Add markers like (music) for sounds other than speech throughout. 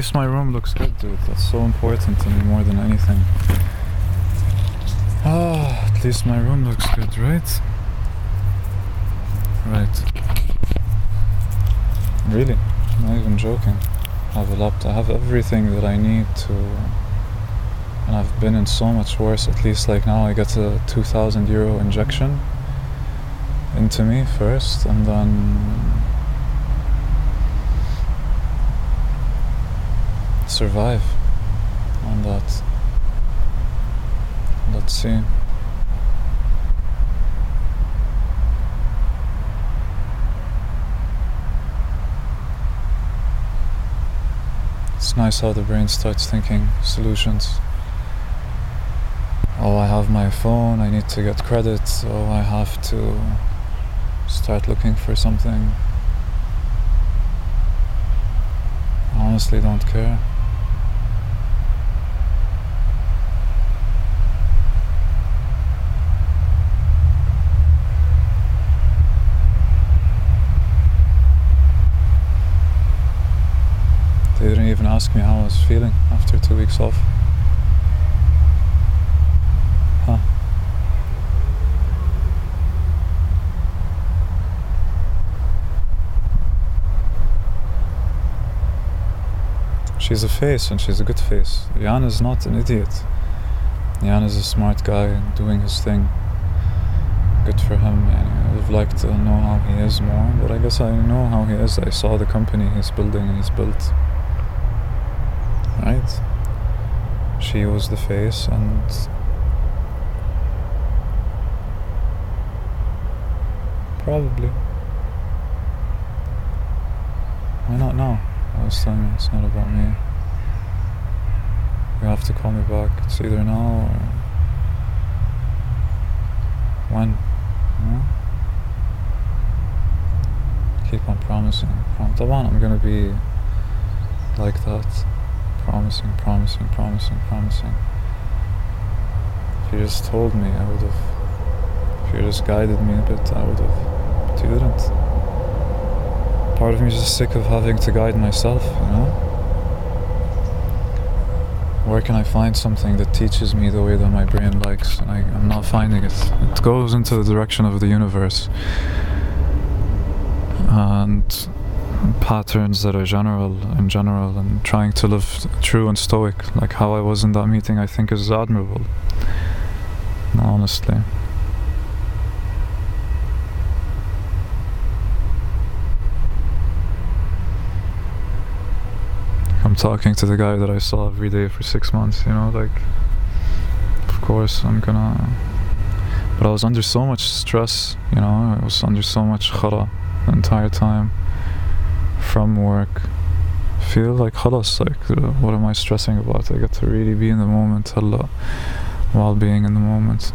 least my room looks good, dude. That's so important to me more than anything. Ah, at least my room looks good, right? Right. Really, I'm not even joking. I have a laptop. I have everything that I need to. And I've been in so much worse. At least, like now, I get a 2,000 euro injection into me first, and then survive on that. Let's see. It's nice how the brain starts thinking solutions. Oh, I have my phone, I need to get credit, oh, I have to start looking for something. I honestly don't care. They didn't even ask me how I was feeling after two weeks off. Huh. She's a face and she's a good face. Jan is not an idiot. Jan is a smart guy doing his thing. Good for him. I would have liked to know how he is more, but I guess I know how he is. I saw the company he's building and he's built. She was the face, and probably. Why not now? I was telling you it's not about me. You have to call me back. It's either now or when. You know? Keep on promising. from the one I'm gonna be like that. Promising, promising, promising, promising. If you just told me, I would have. If you just guided me a bit, I would have. But you didn't. Part of me is just sick of having to guide myself, you know? Where can I find something that teaches me the way that my brain likes? And I, I'm not finding it. It goes into the direction of the universe. And patterns that are general in general and trying to live true and stoic. Like how I was in that meeting I think is admirable. Honestly. I'm talking to the guy that I saw every day for six months you know like of course I'm gonna but I was under so much stress you know I was under so much khara the entire time from work feel like خلاص like uh, what am I stressing about I get to really be in the moment هلا while being in the moment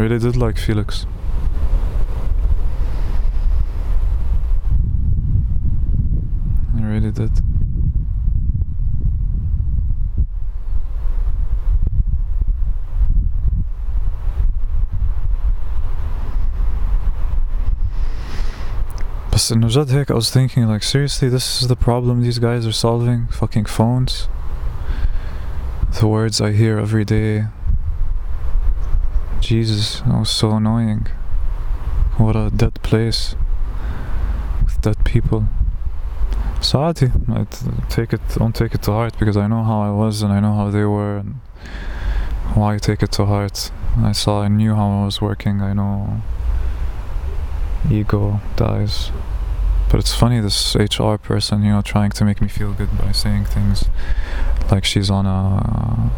I really did like Felix. I really did. But in that Hick, I was thinking, like, seriously, this is the problem these guys are solving? Fucking phones? The words I hear every day Jesus, that was so annoying. What a dead place with dead people. Saati, I take it, don't take it to heart because I know how I was and I know how they were and why take it to heart. I saw, I knew how I was working. I know ego dies. But it's funny, this HR person, you know, trying to make me feel good by saying things like she's on a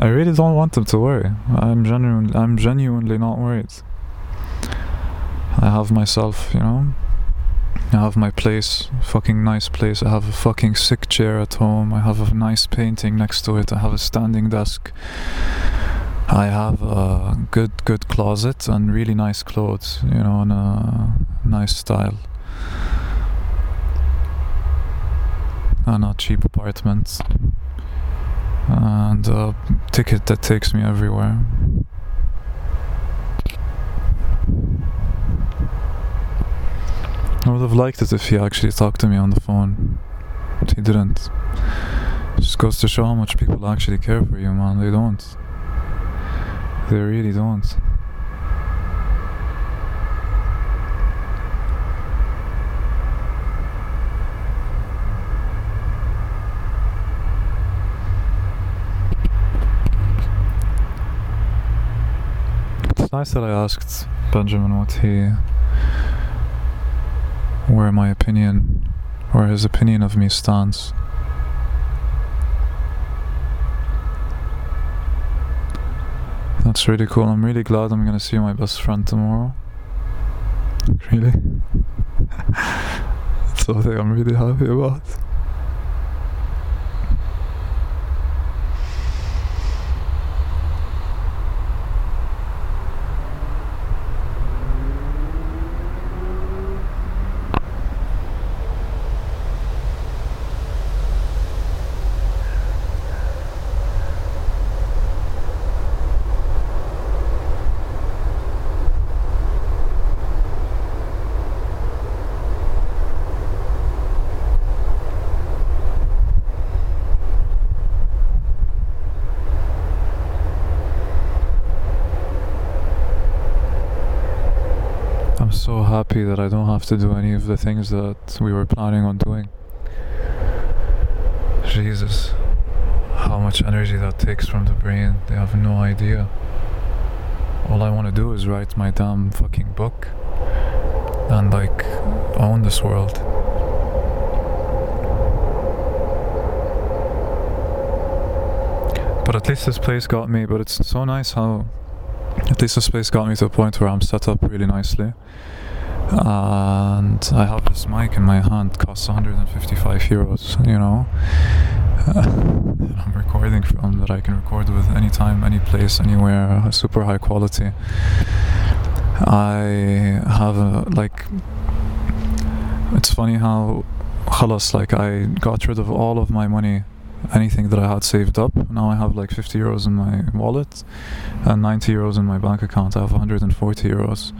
I really don't want them to worry. I'm genuinely, I'm genuinely not worried. I have myself, you know. I have my place, fucking nice place. I have a fucking sick chair at home. I have a nice painting next to it. I have a standing desk. I have a good, good closet and really nice clothes, you know, in a nice style. And a cheap apartment. And a ticket that takes me everywhere. I would have liked it if he actually talked to me on the phone. But he didn't. It just goes to show how much people actually care for you, man. They don't. They really don't. It's nice that I asked Benjamin what he. where my opinion, where his opinion of me stands. That's really cool. I'm really glad I'm gonna see my best friend tomorrow. Really? (laughs) That's something I'm really happy about. I'm so happy that I don't have to do any of the things that we were planning on doing. Jesus, how much energy that takes from the brain, they have no idea. All I want to do is write my damn fucking book and like own this world. But at least this place got me, but it's so nice how at least this place got me to a point where I'm set up really nicely. And I have this mic in my hand, costs 155 euros, you know. (laughs) I'm recording from that I can record with anytime, any place, anywhere, super high quality. I have a, like, it's funny how, خلاص, like I got rid of all of my money anything that I had saved up. Now I have like 50 euros in my wallet and 90 euros in my bank account. I have 140 euros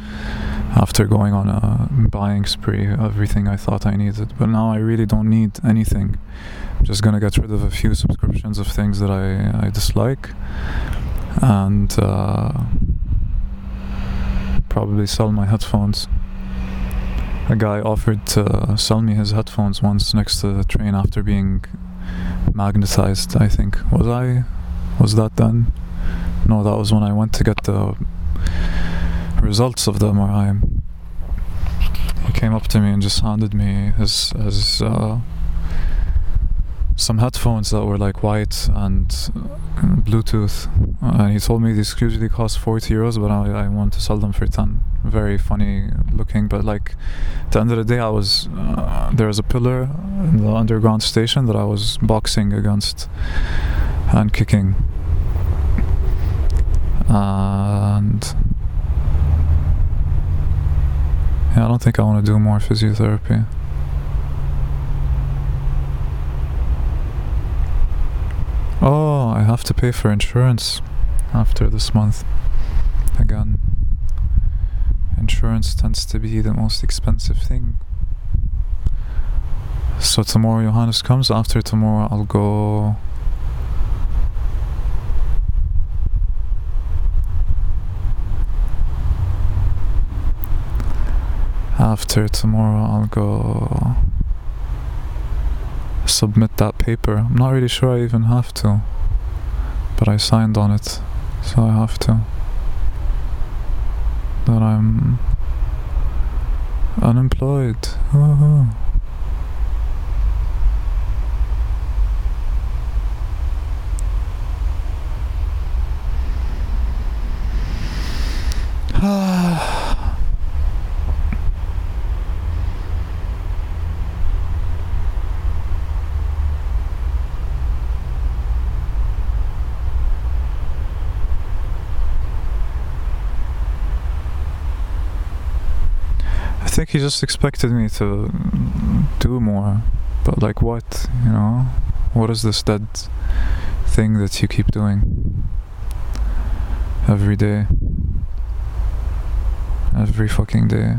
after going on a buying spree, everything I thought I needed. But now I really don't need anything. I'm just gonna get rid of a few subscriptions of things that I, I dislike and uh, probably sell my headphones. A guy offered to sell me his headphones once next to the train after being magnetized i think. Was i was that then no that was when i went to get the results of the mri he came up to me and just handed me his his uh, some headphones that were like white and Bluetooth, and he told me these usually cost 40 euros, but I, I want to sell them for 10. Very funny looking, but like at the end of the day, I was uh, there was a pillar in the underground station that I was boxing against and kicking, and yeah, I don't think I want to do more physiotherapy. Oh, I have to pay for insurance after this month. Again, insurance tends to be the most expensive thing. So tomorrow Johannes comes, after tomorrow I'll go after tomorrow I'll go submit that paper. I'm not really sure I even have to, but I signed on it, so I have to. That I'm unemployed. Think he just expected me to do more. But like what? You know? What is this dead thing that you keep doing? Every day. Every fucking day.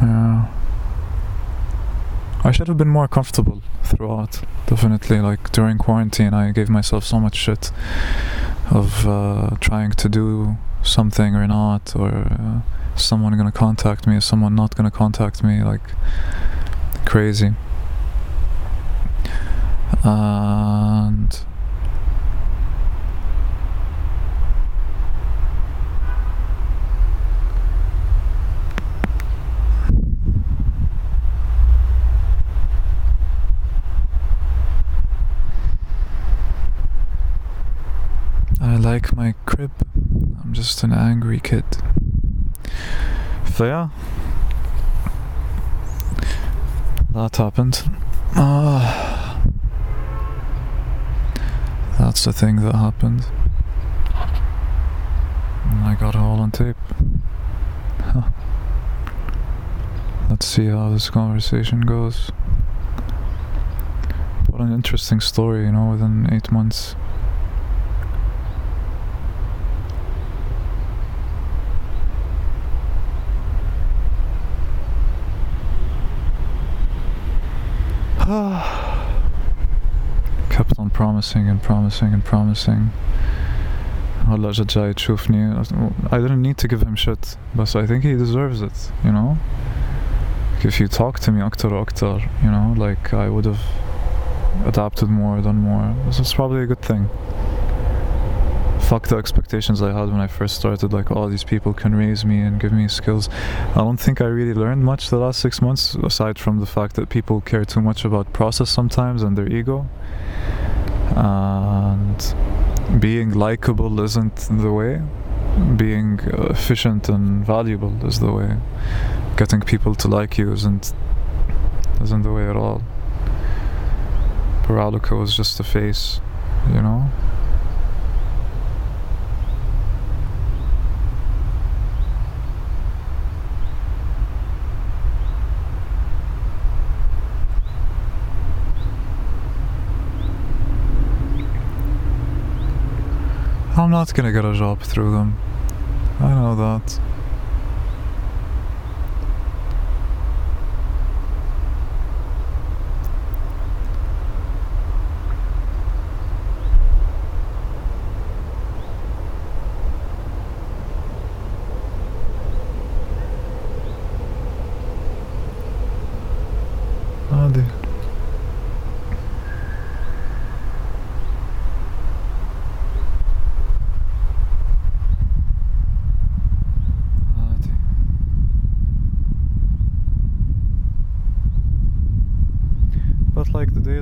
Yeah. I should have been more comfortable throughout. Definitely, like during quarantine, I gave myself so much shit of uh, trying to do something or not, or uh, someone gonna contact me, or someone not gonna contact me, like crazy. And I like my crib. I'm just an angry kid. So yeah, that happened. Ah, that's the thing that happened. And I got it all on tape. Huh. Let's see how this conversation goes. What an interesting story, you know, within eight months. kept on promising and promising and promising. Allah Jajai Chufni. I didn't need to give him shit, but I think he deserves it, you know? If you talk to me Akhtar Akhtar, you know, like I would have adapted more, done more. This is probably a good thing. Fuck the expectations I had when I first started, like, all oh, these people can raise me and give me skills. I don't think I really learned much the last six months, aside from the fact that people care too much about process sometimes and their ego. And being likable isn't the way. Being efficient and valuable is the way. Getting people to like you isn't isn't the way at all. Paralica was just a face, you know. Not gonna get a job through them. I know that.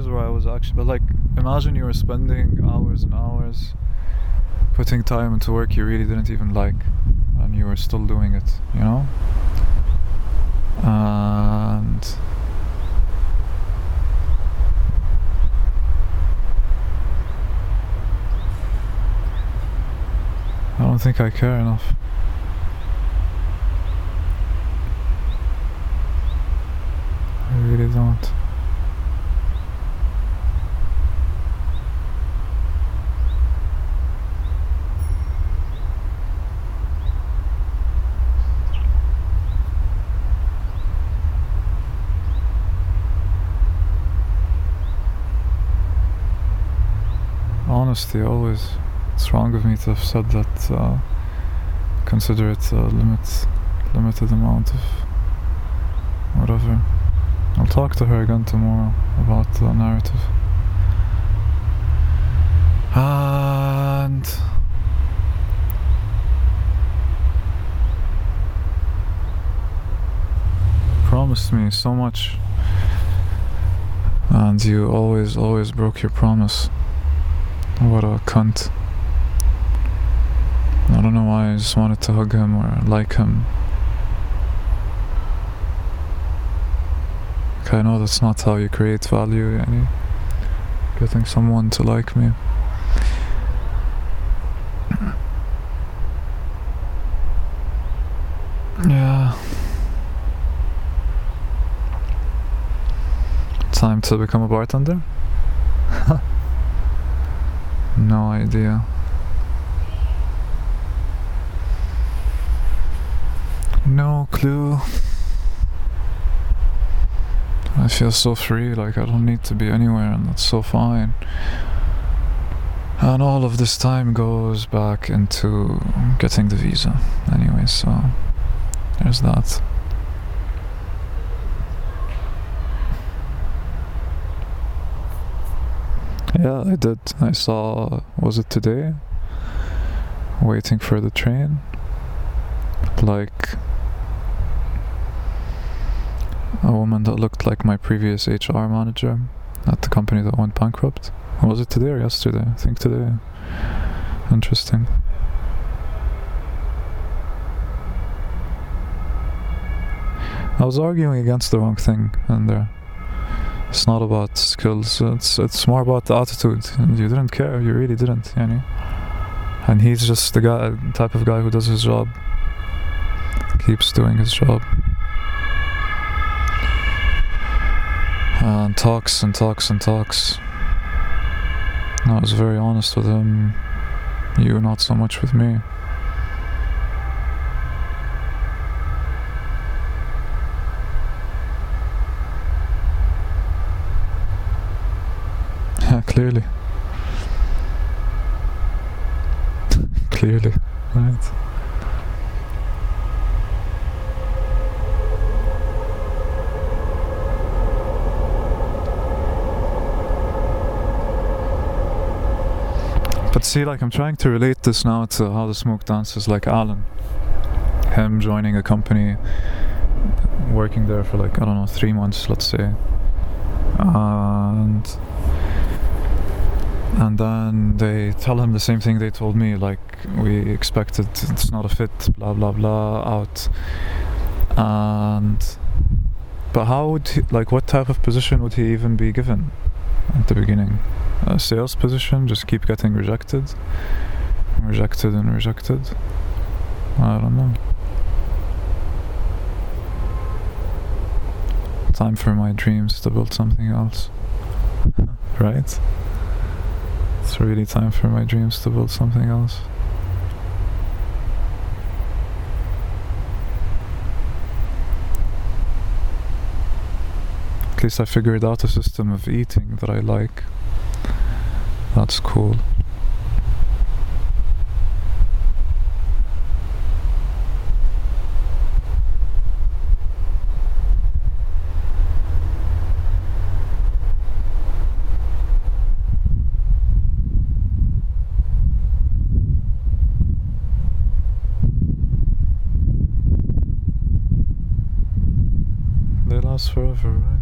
Where I was actually, but like imagine you were spending hours and hours putting time into work you really didn't even like, and you were still doing it, you know? And I don't think I care enough. I really don't. Honesty always. It's wrong of me to have said that. Uh, consider it a limit, limited amount of whatever. I'll talk to her again tomorrow about the narrative. And promised me so much, and you always, always broke your promise. What a cunt. I don't know why I just wanted to hug him or like him. Okay, I know that's not how you create value. Eh? Getting someone to like me. Yeah. Time to become a bartender? (laughs) no idea. No clue. I feel so free, like I don't need to be anywhere, and that's so fine. And all of this time goes back into getting the visa, anyway, so there's that. Yeah, I did. I saw, was it today? Waiting for the train. Like a woman that looked like my previous HR manager at the company that went bankrupt. Was it today or yesterday? I think today. Interesting. I was arguing against the wrong thing in there. It's not about skills. It's it's more about the attitude. You didn't care. You really didn't. Yani. And he's just the guy, type of guy who does his job, keeps doing his job, and talks and talks and talks. I was very honest with him. You, not so much with me. Yeah, clearly. Clearly, right? But see, like, I'm trying to relate this now to how the smoke dances, like Alan. Him joining a company, working there for like, I don't know, three months, let's say. And and then they tell him the same thing they told me like we expected it's not a fit blah blah blah out. And but how would he, like what type of position would he even be given at the beginning? A sales position just keep getting rejected? Rejected and rejected? I don't know. Time for my dreams to build something else. (laughs) Right it's really time for my dreams to build something else. At least I figured out a system of eating that I like. That's cool. They last forever, right?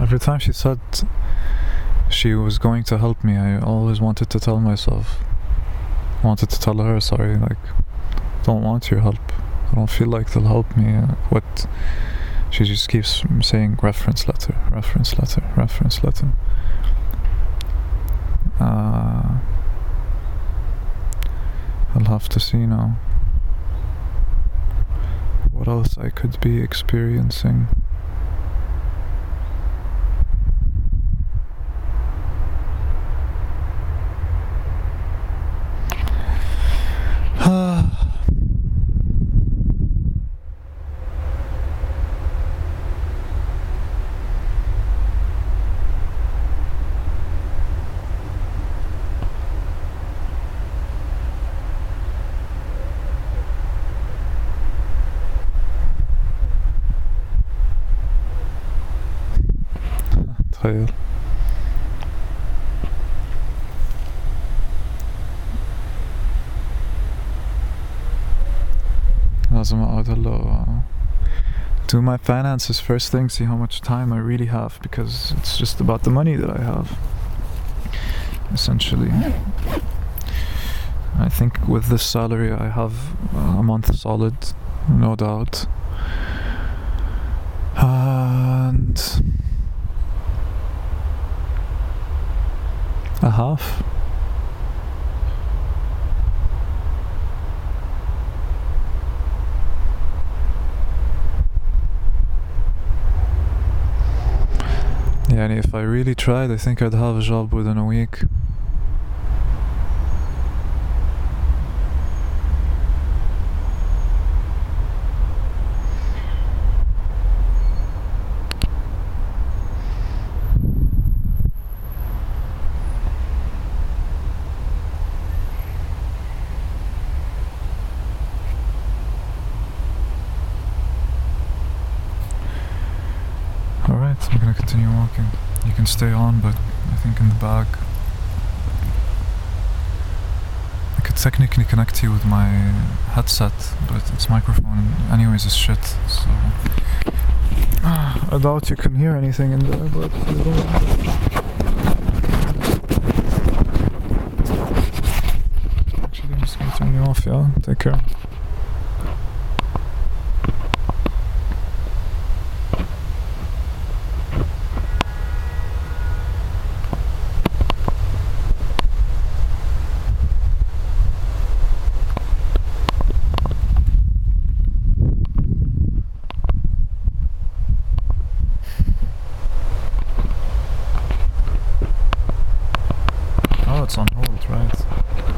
Every time she said she was going to help me, I always wanted to tell myself, wanted to tell her, sorry, like, don't want your help. I don't feel like they'll help me. What? She just keeps saying reference letter, reference letter, reference letter. Uh, I'll have to see now what else I could be experiencing. Trail. How's my low? Do my finances first thing, see how much time I really have, because it's just about the money that I have. Essentially. I think with this salary I have uh, a month solid, no doubt. A half. Yeah, and if I really tried, I think I'd have a job within a week. Alright, I'm gonna continue walking. You can stay on, but I think in the back. I connect you with my headset, but its microphone, anyways, is shit, so. Ah, I doubt you can hear anything in there, but. you don't- Actually, I'm just gonna turn you off, yeah? Take care.